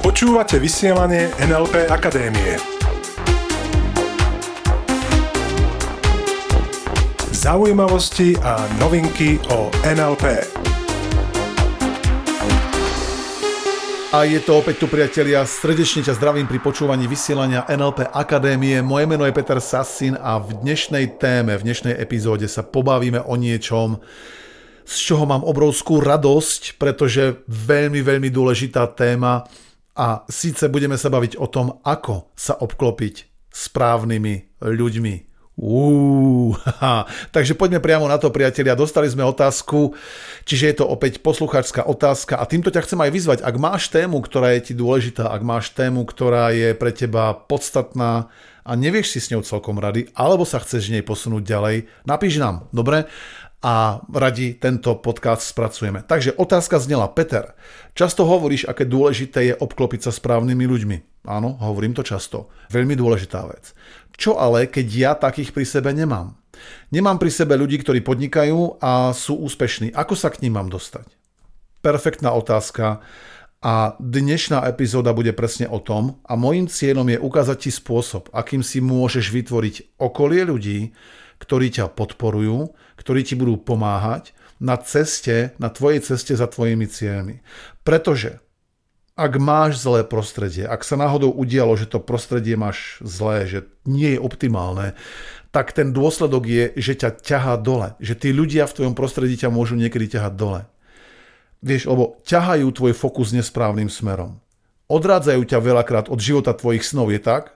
Počúvate vysielanie NLP Akadémie. Zaujímavosti a novinky o NLP. A je to opäť tu priatelia, srdečne ťa zdravím pri počúvaní vysielania NLP Akadémie. Moje meno je Peter Sassin a v dnešnej téme, v dnešnej epizóde sa pobavíme o niečom, z čoho mám obrovskú radosť, pretože veľmi, veľmi dôležitá téma a síce budeme sa baviť o tom, ako sa obklopiť správnymi ľuďmi. Uú, takže poďme priamo na to, priatelia. Dostali sme otázku, čiže je to opäť poslucháčská otázka a týmto ťa chcem aj vyzvať. Ak máš tému, ktorá je ti dôležitá, ak máš tému, ktorá je pre teba podstatná a nevieš si s ňou celkom rady, alebo sa chceš nej posunúť ďalej, napíš nám, dobre? A radi tento podcast spracujeme. Takže otázka znela, Peter, často hovoríš, aké dôležité je obklopiť sa správnymi ľuďmi. Áno, hovorím to často. Veľmi dôležitá vec. Čo ale, keď ja takých pri sebe nemám? Nemám pri sebe ľudí, ktorí podnikajú a sú úspešní. Ako sa k ním mám dostať? Perfektná otázka. A dnešná epizóda bude presne o tom a môjim cieľom je ukázať ti spôsob, akým si môžeš vytvoriť okolie ľudí, ktorí ťa podporujú, ktorí ti budú pomáhať na ceste, na tvojej ceste za tvojimi cieľmi. Pretože ak máš zlé prostredie, ak sa náhodou udialo, že to prostredie máš zlé, že nie je optimálne, tak ten dôsledok je, že ťa ťahá dole. Že tí ľudia v tvojom prostredí ťa môžu niekedy ťahať dole. Vieš, lebo ťahajú tvoj fokus nesprávnym smerom. Odrádzajú ťa veľakrát od života tvojich snov, je tak?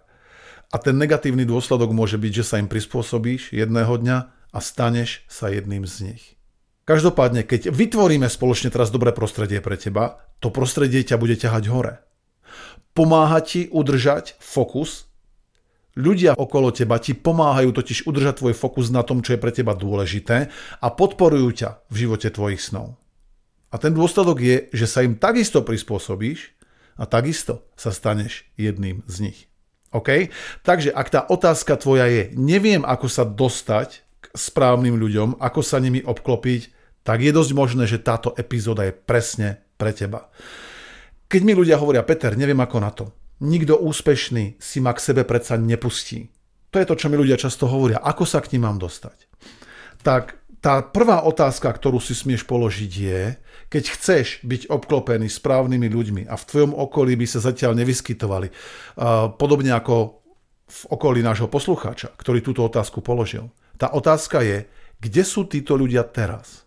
A ten negatívny dôsledok môže byť, že sa im prispôsobíš jedného dňa a staneš sa jedným z nich. Každopádne, keď vytvoríme spoločne teraz dobré prostredie pre teba, to prostredie ťa bude ťahať hore. Pomáha ti udržať fokus. Ľudia okolo teba ti pomáhajú totiž udržať tvoj fokus na tom, čo je pre teba dôležité a podporujú ťa v živote tvojich snov. A ten dôsledok je, že sa im takisto prispôsobíš a takisto sa staneš jedným z nich. OK? Takže ak tá otázka tvoja je, neviem ako sa dostať k správnym ľuďom, ako sa nimi obklopiť, tak je dosť možné, že táto epizóda je presne pre teba. Keď mi ľudia hovoria, Peter, neviem ako na to, nikto úspešný si ma k sebe predsa nepustí. To je to, čo mi ľudia často hovoria. Ako sa k ním mám dostať? Tak tá prvá otázka, ktorú si smieš položiť je, keď chceš byť obklopený správnymi ľuďmi a v tvojom okolí by sa zatiaľ nevyskytovali, podobne ako v okolí nášho poslucháča, ktorý túto otázku položil. Tá otázka je, kde sú títo ľudia teraz?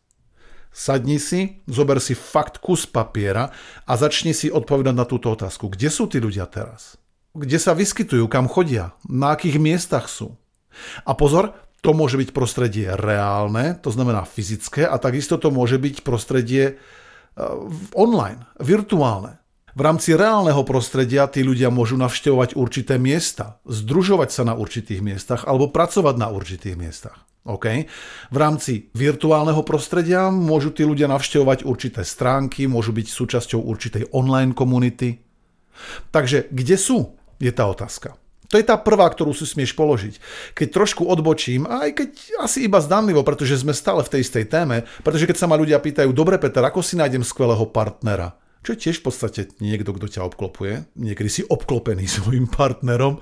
Sadni si, zober si fakt kus papiera a začni si odpovedať na túto otázku. Kde sú tí ľudia teraz? Kde sa vyskytujú, kam chodia, na akých miestach sú? A pozor, to môže byť prostredie reálne, to znamená fyzické, a takisto to môže byť prostredie eh, online, virtuálne. V rámci reálneho prostredia tí ľudia môžu navštevovať určité miesta, združovať sa na určitých miestach alebo pracovať na určitých miestach. Okay. V rámci virtuálneho prostredia môžu tí ľudia navštevovať určité stránky, môžu byť súčasťou určitej online komunity. Takže kde sú, je tá otázka. To je tá prvá, ktorú si smieš položiť. Keď trošku odbočím, aj keď asi iba zdanlivo, pretože sme stále v tej istej téme, pretože keď sa ma ľudia pýtajú, dobre Peter, ako si nájdem skvelého partnera? čo je tiež v podstate niekto, kto ťa obklopuje. Niekedy si obklopený svojim partnerom.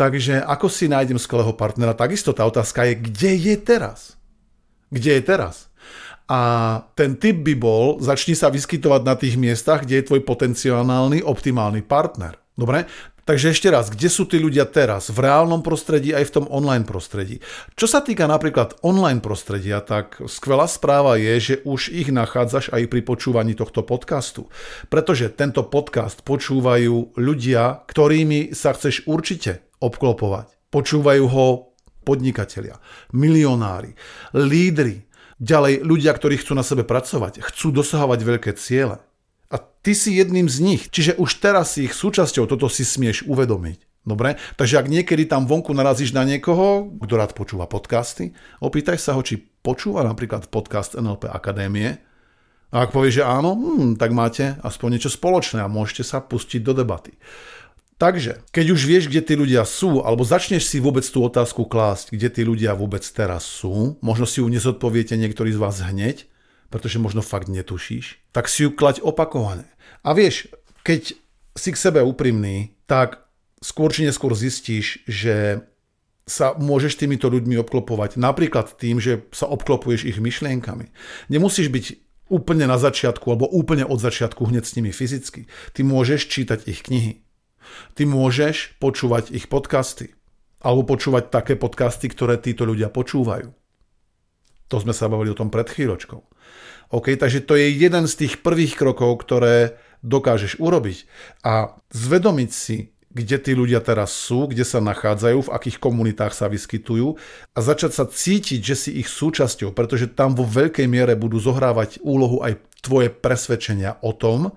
Takže ako si nájdem skvelého partnera? Takisto tá otázka je, kde je teraz? Kde je teraz? A ten typ by bol, začni sa vyskytovať na tých miestach, kde je tvoj potenciálny optimálny partner. Dobre? Takže ešte raz, kde sú tí ľudia teraz? V reálnom prostredí aj v tom online prostredí. Čo sa týka napríklad online prostredia, tak skvelá správa je, že už ich nachádzaš aj pri počúvaní tohto podcastu. Pretože tento podcast počúvajú ľudia, ktorými sa chceš určite obklopovať. Počúvajú ho podnikatelia, milionári, lídry, ďalej ľudia, ktorí chcú na sebe pracovať, chcú dosahovať veľké ciele. A ty si jedným z nich. Čiže už teraz si ich súčasťou, toto si smieš uvedomiť. Dobre? Takže ak niekedy tam vonku narazíš na niekoho, kto rád počúva podcasty, opýtaj sa ho, či počúva napríklad podcast NLP Akadémie. A ak povie, že áno, hmm, tak máte aspoň niečo spoločné a môžete sa pustiť do debaty. Takže, keď už vieš, kde tí ľudia sú, alebo začneš si vôbec tú otázku klásť, kde tí ľudia vôbec teraz sú, možno si ju nezodpoviete niektorí z vás hneď, pretože možno fakt netušíš, tak si ju klať opakovane. A vieš, keď si k sebe úprimný, tak skôr či neskôr zistíš, že sa môžeš týmito ľuďmi obklopovať napríklad tým, že sa obklopuješ ich myšlienkami. Nemusíš byť úplne na začiatku alebo úplne od začiatku hneď s nimi fyzicky. Ty môžeš čítať ich knihy. Ty môžeš počúvať ich podcasty. Alebo počúvať také podcasty, ktoré títo ľudia počúvajú. To sme sa bavili o tom pred chvíľočkou. OK, takže to je jeden z tých prvých krokov, ktoré dokážeš urobiť. A zvedomiť si, kde tí ľudia teraz sú, kde sa nachádzajú, v akých komunitách sa vyskytujú a začať sa cítiť, že si ich súčasťou, pretože tam vo veľkej miere budú zohrávať úlohu aj tvoje presvedčenia o tom,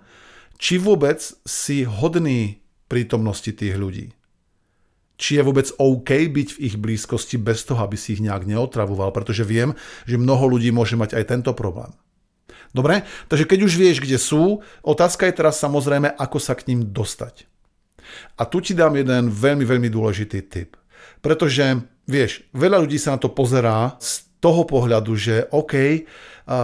či vôbec si hodný prítomnosti tých ľudí. Či je vôbec OK byť v ich blízkosti bez toho, aby si ich nejak neotravoval, pretože viem, že mnoho ľudí môže mať aj tento problém. Dobre? Takže keď už vieš, kde sú, otázka je teraz samozrejme, ako sa k ním dostať. A tu ti dám jeden veľmi, veľmi dôležitý tip. Pretože, vieš, veľa ľudí sa na to pozerá z toho pohľadu, že OK,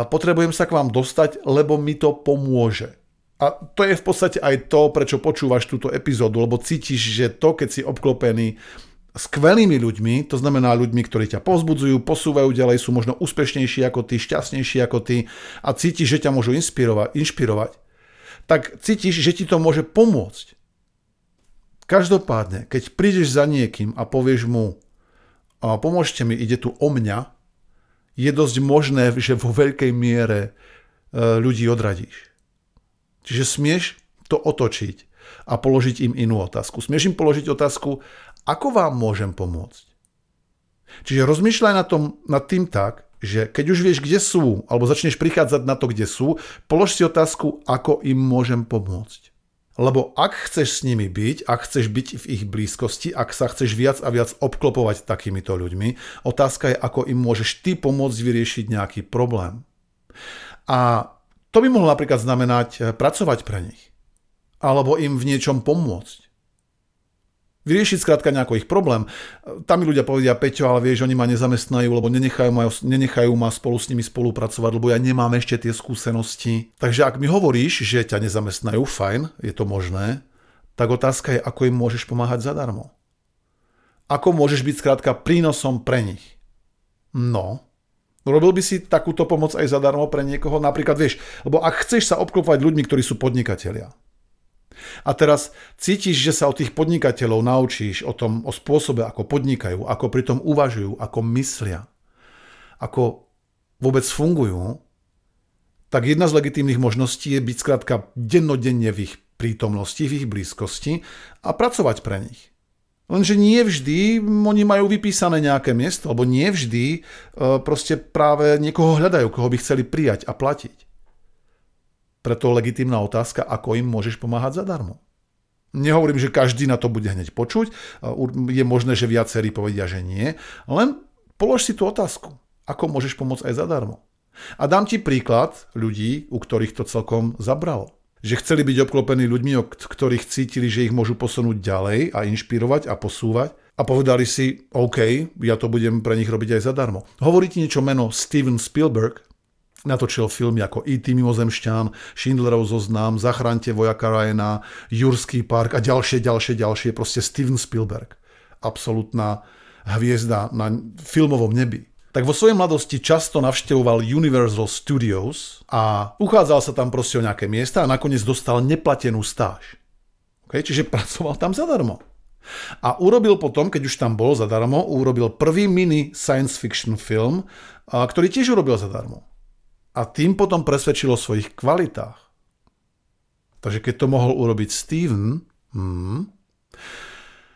potrebujem sa k vám dostať, lebo mi to pomôže. A to je v podstate aj to, prečo počúvaš túto epizódu, lebo cítiš, že to, keď si obklopený skvelými ľuďmi, to znamená ľuďmi, ktorí ťa pozbudzujú, posúvajú ďalej, sú možno úspešnejší ako ty, šťastnejší ako ty a cítiš, že ťa môžu inšpirovať, inšpirovať tak cítiš, že ti to môže pomôcť. Každopádne, keď prídeš za niekým a povieš mu, pomôžte mi, ide tu o mňa, je dosť možné, že vo veľkej miere e, ľudí odradíš. Čiže smieš to otočiť a položiť im inú otázku. Smieš im položiť otázku, ako vám môžem pomôcť. Čiže rozmýšľaj na tom, nad tým tak, že keď už vieš, kde sú, alebo začneš prichádzať na to, kde sú, polož si otázku, ako im môžem pomôcť. Lebo ak chceš s nimi byť, ak chceš byť v ich blízkosti, ak sa chceš viac a viac obklopovať takýmito ľuďmi, otázka je, ako im môžeš ty pomôcť vyriešiť nejaký problém. A to by mohlo napríklad znamenať eh, pracovať pre nich. Alebo im v niečom pomôcť vyriešiť skrátka nejaký ich problém. Tam mi ľudia povedia, Peťo, ale vieš, oni ma nezamestnajú, lebo nenechajú ma, nenechajú ma spolu s nimi spolupracovať, lebo ja nemám ešte tie skúsenosti. Takže ak mi hovoríš, že ťa nezamestnajú, fajn, je to možné, tak otázka je, ako im môžeš pomáhať zadarmo. Ako môžeš byť skrátka prínosom pre nich. No, Robil by si takúto pomoc aj zadarmo pre niekoho? Napríklad, vieš, lebo ak chceš sa obklopovať ľuďmi, ktorí sú podnikatelia, a teraz cítiš, že sa od tých podnikateľov naučíš o tom, o spôsobe, ako podnikajú, ako pritom uvažujú, ako myslia, ako vôbec fungujú, tak jedna z legitímnych možností je byť skrátka dennodenne v ich prítomnosti, v ich blízkosti a pracovať pre nich. Lenže nie vždy oni majú vypísané nejaké miesto, alebo nie vždy e, proste práve niekoho hľadajú, koho by chceli prijať a platiť. Preto legitímna otázka, ako im môžeš pomáhať zadarmo. Nehovorím, že každý na to bude hneď počuť, je možné, že viacerí povedia, že nie, len polož si tú otázku, ako môžeš pomôcť aj zadarmo. A dám ti príklad ľudí, u ktorých to celkom zabralo. Že chceli byť obklopení ľuďmi, o ktorých cítili, že ich môžu posunúť ďalej a inšpirovať a posúvať a povedali si, OK, ja to budem pre nich robiť aj zadarmo. Hovorí ti niečo meno Steven Spielberg, Natočil filmy ako E.T. mimozemšťan, Schindlerov zoznam, Zachránte vojaka Ryana, Jurský park a ďalšie, ďalšie, ďalšie. Proste Steven Spielberg. Absolutná hviezda na filmovom nebi. Tak vo svojej mladosti často navštevoval Universal Studios a uchádzal sa tam proste o nejaké miesta a nakoniec dostal neplatenú stáž. Okay? Čiže pracoval tam zadarmo. A urobil potom, keď už tam bol zadarmo, urobil prvý mini science fiction film, ktorý tiež urobil zadarmo a tým potom presvedčil o svojich kvalitách. Takže keď to mohol urobiť Steven, hmm,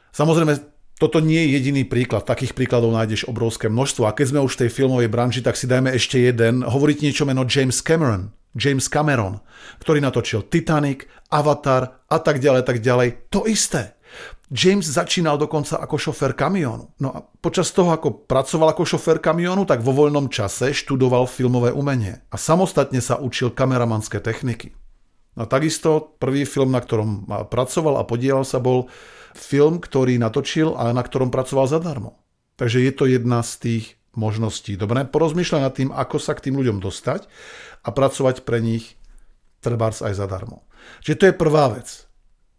samozrejme, toto nie je jediný príklad, takých príkladov nájdeš obrovské množstvo. A keď sme už v tej filmovej branži, tak si dajme ešte jeden. Hovoriť niečo meno James Cameron. James Cameron, ktorý natočil Titanic, Avatar a tak ďalej, tak ďalej. To isté. James začínal dokonca ako šofér kamionu. No a počas toho, ako pracoval ako šofér kamionu, tak vo voľnom čase študoval filmové umenie a samostatne sa učil kameramanské techniky. A takisto prvý film, na ktorom pracoval a podielal sa, bol film, ktorý natočil a na ktorom pracoval zadarmo. Takže je to jedna z tých možností. Dobre, porozmýšľaj nad tým, ako sa k tým ľuďom dostať a pracovať pre nich trebárs aj zadarmo. Čiže to je prvá vec.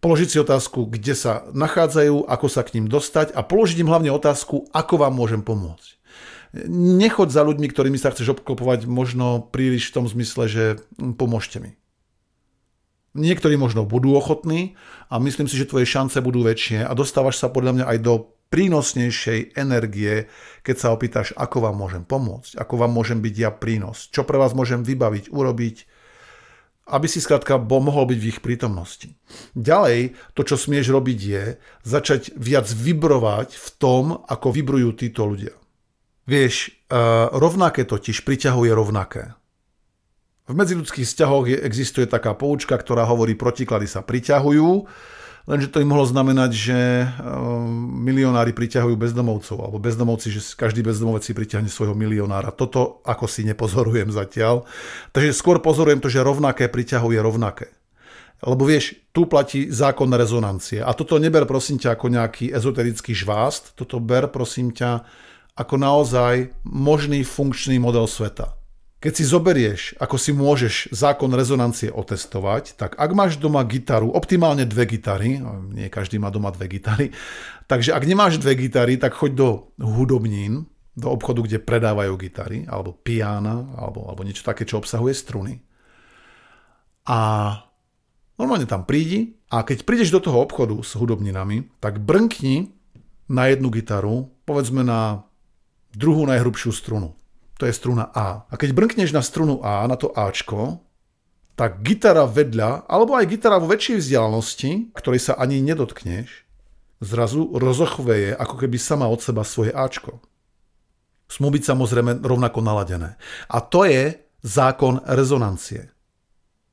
Položiť si otázku, kde sa nachádzajú, ako sa k ním dostať a položiť im hlavne otázku, ako vám môžem pomôcť. Nechod za ľuďmi, ktorými sa chceš obklopovať možno príliš v tom zmysle, že hm, pomôžte mi. Niektorí možno budú ochotní a myslím si, že tvoje šance budú väčšie a dostávaš sa podľa mňa aj do prínosnejšej energie, keď sa opýtaš, ako vám môžem pomôcť, ako vám môžem byť ja prínos, čo pre vás môžem vybaviť, urobiť, aby si skrátka mohol byť v ich prítomnosti. Ďalej, to, čo smieš robiť, je začať viac vibrovať v tom, ako vibrujú títo ľudia. Vieš, uh, rovnaké totiž priťahuje rovnaké. V medziludských vzťahoch existuje taká poučka, ktorá hovorí, protiklady sa priťahujú, lenže to im mohlo znamenať, že ehm, milionári priťahujú bezdomovcov, alebo bezdomovci, že každý bezdomovec si priťahne svojho milionára. Toto ako si nepozorujem zatiaľ. Takže skôr pozorujem to, že rovnaké priťahuje rovnaké. Lebo vieš, tu platí zákon rezonancie. A toto neber prosím ťa ako nejaký ezoterický žvást, toto ber prosím ťa ako naozaj možný funkčný model sveta. Keď si zoberieš, ako si môžeš zákon rezonancie otestovať, tak ak máš doma gitaru, optimálne dve gitary, nie každý má doma dve gitary, takže ak nemáš dve gitary, tak choď do hudobnín, do obchodu, kde predávajú gitary, alebo piana, alebo, alebo niečo také, čo obsahuje struny. A normálne tam prídi a keď prídeš do toho obchodu s hudobninami, tak brnkni na jednu gitaru, povedzme na druhú najhrubšiu strunu to je struna A. A keď brnkneš na strunu A, na to Ačko, tak gitara vedľa, alebo aj gitara vo väčšej vzdialenosti, ktorej sa ani nedotkneš, zrazu rozochveje ako keby sama od seba svoje Ačko. Smú byť samozrejme rovnako naladené. A to je zákon rezonancie,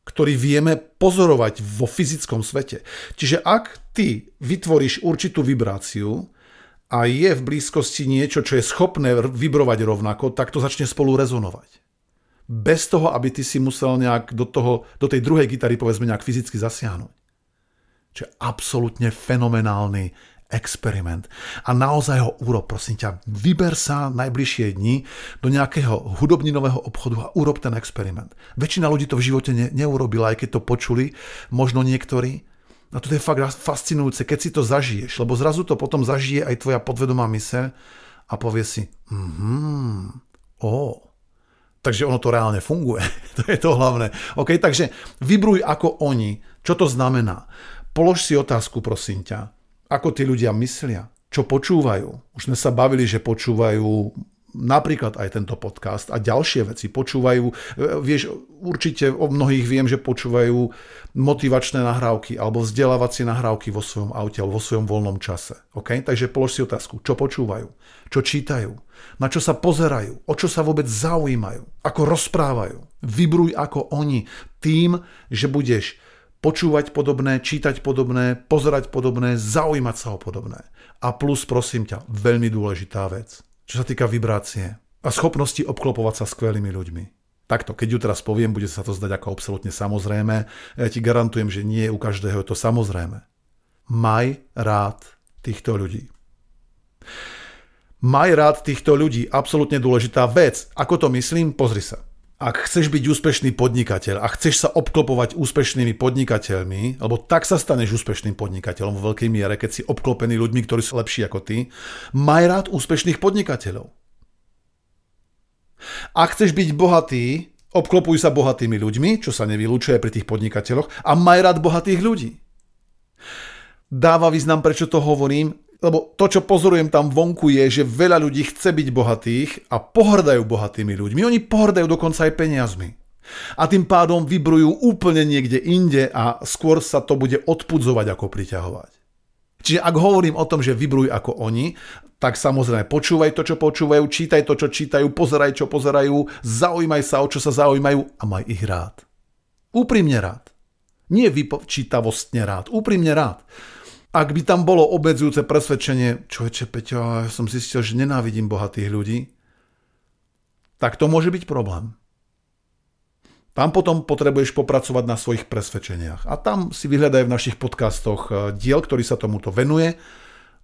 ktorý vieme pozorovať vo fyzickom svete. Čiže ak ty vytvoríš určitú vibráciu, a je v blízkosti niečo, čo je schopné vybrovať rovnako, tak to začne spolu rezonovať. Bez toho, aby ty si musel nejak do, toho, do tej druhej gitary povedzme nejak fyzicky zasiahnuť. Čo je absolútne fenomenálny experiment. A naozaj ho urob, prosím ťa. Vyber sa najbližšie dni do nejakého hudobninového obchodu a urob ten experiment. Väčšina ľudí to v živote ne, neurobila, aj keď to počuli, možno niektorí, a to je fakt fascinujúce, keď si to zažiješ, lebo zrazu to potom zažije aj tvoja podvedomá myseľ a povie si, mhm, o, takže ono to reálne funguje. to je to hlavné. OK, takže vybruj ako oni. Čo to znamená? Polož si otázku, prosím ťa. Ako tí ľudia myslia? Čo počúvajú? Už sme sa bavili, že počúvajú napríklad aj tento podcast a ďalšie veci počúvajú, e, vieš, určite o mnohých viem, že počúvajú motivačné nahrávky alebo vzdelávacie nahrávky vo svojom aute alebo vo svojom voľnom čase. Okay? Takže polož si otázku, čo počúvajú, čo čítajú, na čo sa pozerajú, o čo sa vôbec zaujímajú, ako rozprávajú. Vybruj ako oni tým, že budeš počúvať podobné, čítať podobné, pozerať podobné, zaujímať sa o podobné. A plus, prosím ťa, veľmi dôležitá vec – čo sa týka vibrácie a schopnosti obklopovať sa skvelými ľuďmi. Takto, keď ju teraz poviem, bude sa to zdať ako absolútne samozrejme. Ja ti garantujem, že nie u každého je to samozrejme. Maj rád týchto ľudí. Maj rád týchto ľudí, absolútne dôležitá vec. Ako to myslím? Pozri sa. Ak chceš byť úspešný podnikateľ a chceš sa obklopovať úspešnými podnikateľmi, lebo tak sa staneš úspešným podnikateľom vo veľkej miere, keď si obklopený ľuďmi, ktorí sú lepší ako ty, maj rád úspešných podnikateľov. Ak chceš byť bohatý, obklopuj sa bohatými ľuďmi, čo sa nevylúčuje pri tých podnikateľoch, a maj rád bohatých ľudí. Dáva význam, prečo to hovorím, lebo to, čo pozorujem tam vonku, je, že veľa ľudí chce byť bohatých a pohrdajú bohatými ľuďmi. Oni pohrdajú dokonca aj peniazmi. A tým pádom vybrujú úplne niekde inde a skôr sa to bude odpudzovať ako priťahovať. Čiže ak hovorím o tom, že vybruj ako oni, tak samozrejme počúvaj to, čo počúvajú, čítaj to, čo čítajú, pozeraj, čo pozerajú, zaujímaj sa, o čo sa zaujímajú a maj ich rád. Úprimne rád. Nie vypočítavostne rád, úprimne rád. Ak by tam bolo obmedzujúce presvedčenie, človeče Peťo, ja som zistil, že nenávidím bohatých ľudí, tak to môže byť problém. Tam potom potrebuješ popracovať na svojich presvedčeniach. A tam si vyhľadaj v našich podcastoch eh, diel, ktorý sa tomuto venuje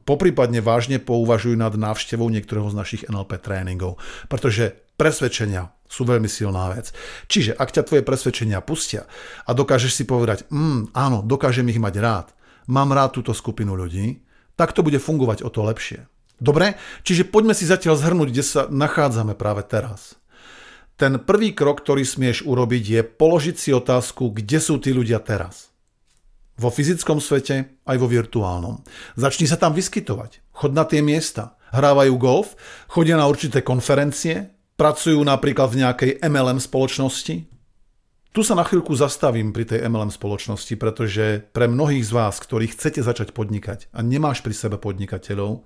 poprípadne vážne pouvažujú nad návštevou niektorého z našich NLP tréningov, pretože presvedčenia sú veľmi silná vec. Čiže ak ťa tvoje presvedčenia pustia a dokážeš si povedať, mm, áno, dokážem ich mať rád, mám rád túto skupinu ľudí, tak to bude fungovať o to lepšie. Dobre? Čiže poďme si zatiaľ zhrnúť, kde sa nachádzame práve teraz. Ten prvý krok, ktorý smieš urobiť, je položiť si otázku, kde sú tí ľudia teraz. Vo fyzickom svete aj vo virtuálnom. Začni sa tam vyskytovať. Chod na tie miesta. Hrávajú golf, chodia na určité konferencie, pracujú napríklad v nejakej MLM spoločnosti. Tu sa na chvíľku zastavím pri tej MLM spoločnosti, pretože pre mnohých z vás, ktorí chcete začať podnikať a nemáš pri sebe podnikateľov,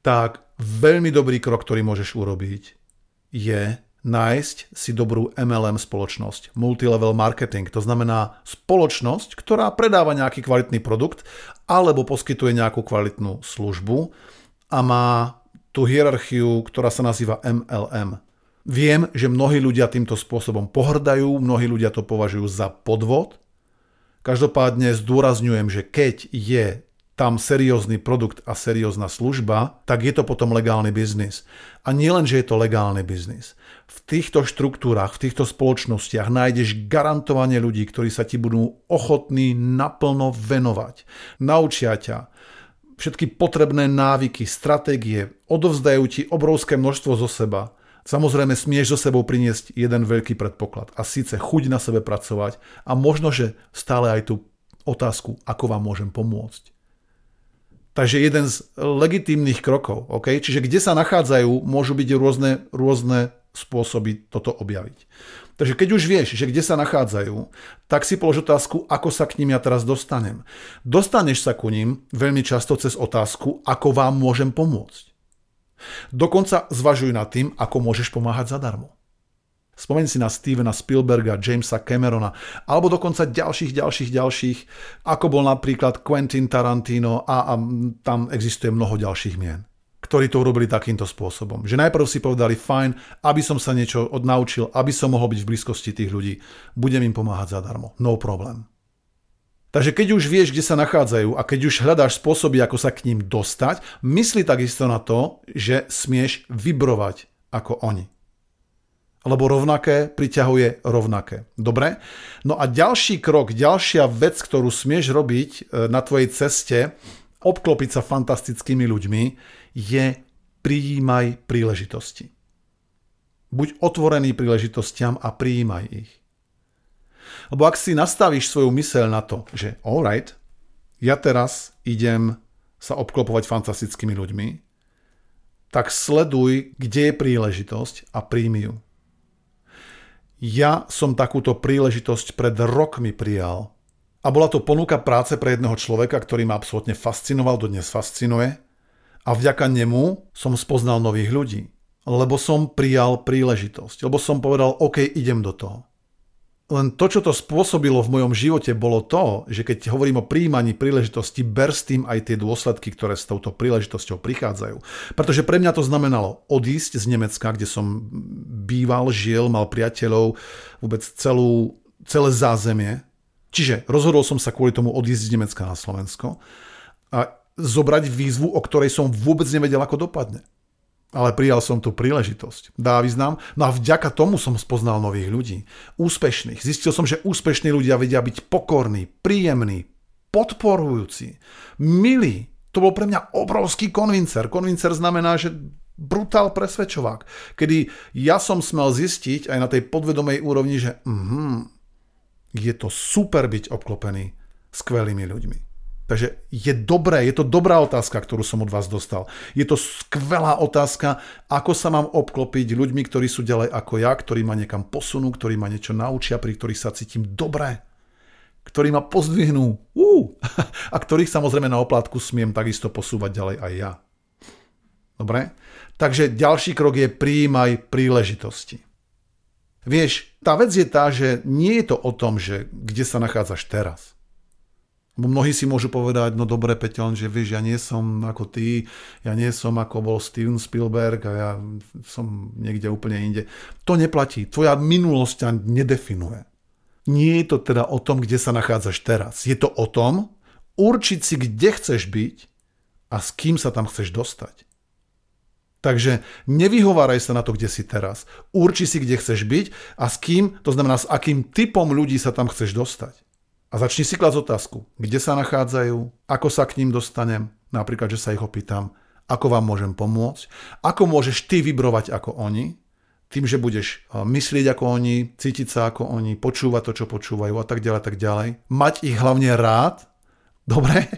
tak veľmi dobrý krok, ktorý môžeš urobiť, je nájsť si dobrú MLM spoločnosť, multilevel marketing, to znamená spoločnosť, ktorá predáva nejaký kvalitný produkt alebo poskytuje nejakú kvalitnú službu a má tú hierarchiu, ktorá sa nazýva MLM. Viem, že mnohí ľudia týmto spôsobom pohrdajú, mnohí ľudia to považujú za podvod. Každopádne zdôrazňujem, že keď je tam seriózny produkt a seriózna služba, tak je to potom legálny biznis. A nielen, že je to legálny biznis. V týchto štruktúrach, v týchto spoločnostiach nájdeš garantovanie ľudí, ktorí sa ti budú ochotní naplno venovať. Naučia ťa všetky potrebné návyky, stratégie, odovzdajú ti obrovské množstvo zo seba. Samozrejme smieš so sebou priniesť jeden veľký predpoklad a síce chuť na sebe pracovať a možno, že stále aj tú otázku, ako vám môžem pomôcť. Takže jeden z legitímnych krokov, okay? čiže kde sa nachádzajú, môžu byť rôzne, rôzne spôsoby toto objaviť. Takže keď už vieš, že kde sa nachádzajú, tak si polož otázku, ako sa k ním ja teraz dostanem. Dostaneš sa ku ním veľmi často cez otázku, ako vám môžem pomôcť. Dokonca zvažuj nad tým, ako môžeš pomáhať zadarmo. Spomeň si na Stevena Spielberga, Jamesa Camerona, alebo dokonca ďalších, ďalších, ďalších, ako bol napríklad Quentin Tarantino a, a tam existuje mnoho ďalších mien ktorí to urobili takýmto spôsobom. Že najprv si povedali, fajn, aby som sa niečo odnaučil, aby som mohol byť v blízkosti tých ľudí, budem im pomáhať zadarmo. No problém. Takže keď už vieš, kde sa nachádzajú a keď už hľadáš spôsoby, ako sa k ním dostať, mysli takisto na to, že smieš vybrovať ako oni lebo rovnaké priťahuje rovnaké. Dobre? No a ďalší krok, ďalšia vec, ktorú smieš robiť e, na tvojej ceste, obklopiť sa fantastickými ľuďmi, je prijímaj príležitosti. Buď otvorený príležitostiam a prijímaj ich. Lebo ak si nastavíš svoju myseľ na to, že alright, ja teraz idem sa obklopovať fantastickými ľuďmi, tak sleduj, kde je príležitosť a príjmi ju. Ja som takúto príležitosť pred rokmi prijal. A bola to ponuka práce pre jedného človeka, ktorý ma absolútne fascinoval, dodnes fascinuje. A vďaka nemu som spoznal nových ľudí. Lebo som prijal príležitosť. Lebo som povedal, OK, idem do toho. Len to, čo to spôsobilo v mojom živote, bolo to, že keď hovorím o príjmaní príležitosti, ber s tým aj tie dôsledky, ktoré s touto príležitosťou prichádzajú. Pretože pre mňa to znamenalo odísť z Nemecka, kde som býval, žil, mal priateľov, vôbec celú, celé zázemie. Čiže rozhodol som sa kvôli tomu odísť z Nemecka na Slovensko a zobrať výzvu, o ktorej som vôbec nevedel, ako dopadne ale prijal som tú príležitosť. Dá význam? No a vďaka tomu som spoznal nových ľudí. Úspešných. Zistil som, že úspešní ľudia vedia byť pokorní, príjemní, podporujúci, milí. To bol pre mňa obrovský konvincer. Konvincer znamená, že brutál presvedčovák. Kedy ja som smel zistiť aj na tej podvedomej úrovni, že mm, je to super byť obklopený skvelými ľuďmi. Takže je dobré, je to dobrá otázka, ktorú som od vás dostal. Je to skvelá otázka, ako sa mám obklopiť ľuďmi, ktorí sú ďalej ako ja, ktorí ma niekam posunú, ktorí ma niečo naučia, pri ktorých sa cítim dobre, ktorí ma pozdvihnú uh, a ktorých samozrejme na oplátku smiem takisto posúvať ďalej aj ja. Dobre? Takže ďalší krok je príjmaj príležitosti. Vieš, tá vec je tá, že nie je to o tom, že kde sa nachádzaš teraz Mnohí si môžu povedať, no dobre Peťon, že vieš, ja nie som ako ty, ja nie som ako bol Steven Spielberg a ja som niekde úplne inde. To neplatí. Tvoja minulosť ťa nedefinuje. Nie je to teda o tom, kde sa nachádzaš teraz. Je to o tom, určiť si, kde chceš byť a s kým sa tam chceš dostať. Takže nevyhováraj sa na to, kde si teraz. Urči si, kde chceš byť a s kým, to znamená, s akým typom ľudí sa tam chceš dostať. A začni si klásť otázku, kde sa nachádzajú, ako sa k ním dostanem, napríklad, že sa ich opýtam, ako vám môžem pomôcť, ako môžeš ty vybrovať ako oni, tým, že budeš eh, myslieť ako oni, cítiť sa ako oni, počúvať to, čo počúvajú a tak ďalej, tak ďalej. Mať ich hlavne rád, dobre,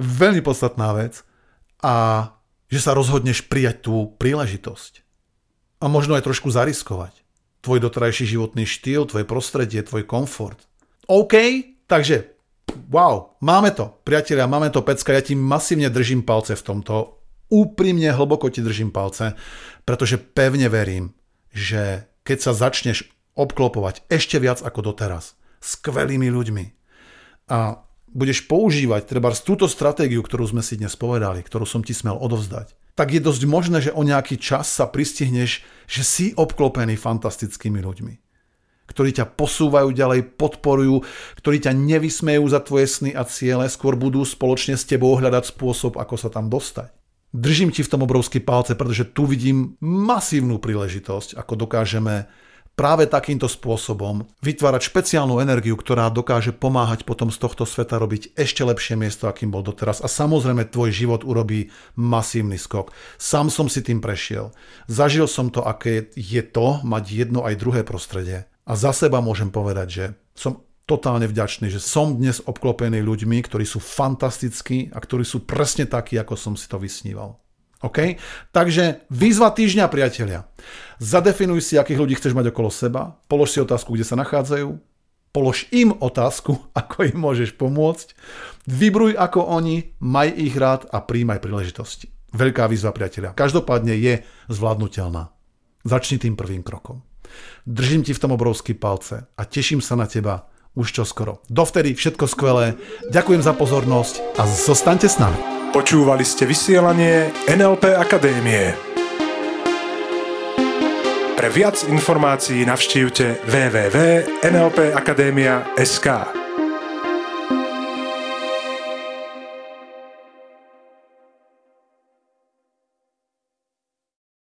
veľmi podstatná vec. A že sa rozhodneš prijať tú príležitosť. A možno aj trošku zariskovať. Tvoj doterajší životný štýl, tvoje prostredie, tvoj komfort. OK, takže wow, máme to, priatelia, máme to pecka, ja ti masívne držím palce v tomto, úprimne hlboko ti držím palce, pretože pevne verím, že keď sa začneš obklopovať ešte viac ako doteraz, skvelými ľuďmi a budeš používať treba túto stratégiu, ktorú sme si dnes povedali, ktorú som ti smel odovzdať, tak je dosť možné, že o nejaký čas sa pristihneš, že si obklopený fantastickými ľuďmi ktorí ťa posúvajú ďalej, podporujú, ktorí ťa nevysmejú za tvoje sny a ciele, skôr budú spoločne s tebou hľadať spôsob, ako sa tam dostať. Držím ti v tom obrovský palce, pretože tu vidím masívnu príležitosť, ako dokážeme práve takýmto spôsobom vytvárať špeciálnu energiu, ktorá dokáže pomáhať potom z tohto sveta robiť ešte lepšie miesto, akým bol doteraz. A samozrejme tvoj život urobí masívny skok. Sám som si tým prešiel. Zažil som to, aké je to mať jedno aj druhé prostredie. A za seba môžem povedať, že som totálne vďačný, že som dnes obklopený ľuďmi, ktorí sú fantastickí a ktorí sú presne takí, ako som si to vysníval. OK? Takže výzva týždňa, priatelia. Zadefinuj si, akých ľudí chceš mať okolo seba, polož si otázku, kde sa nachádzajú, polož im otázku, ako im môžeš pomôcť, vybruj ako oni, maj ich rád a príjmaj príležitosti. Veľká výzva, priatelia. Každopádne je zvládnutelná. Začni tým prvým krokom. Držím ti v tom obrovský palce a teším sa na teba už čo skoro. Dovtedy všetko skvelé, ďakujem za pozornosť a zostaňte s nami. Počúvali ste vysielanie NLP Akadémie. Pre viac informácií navštívte www.nlpakademia.sk.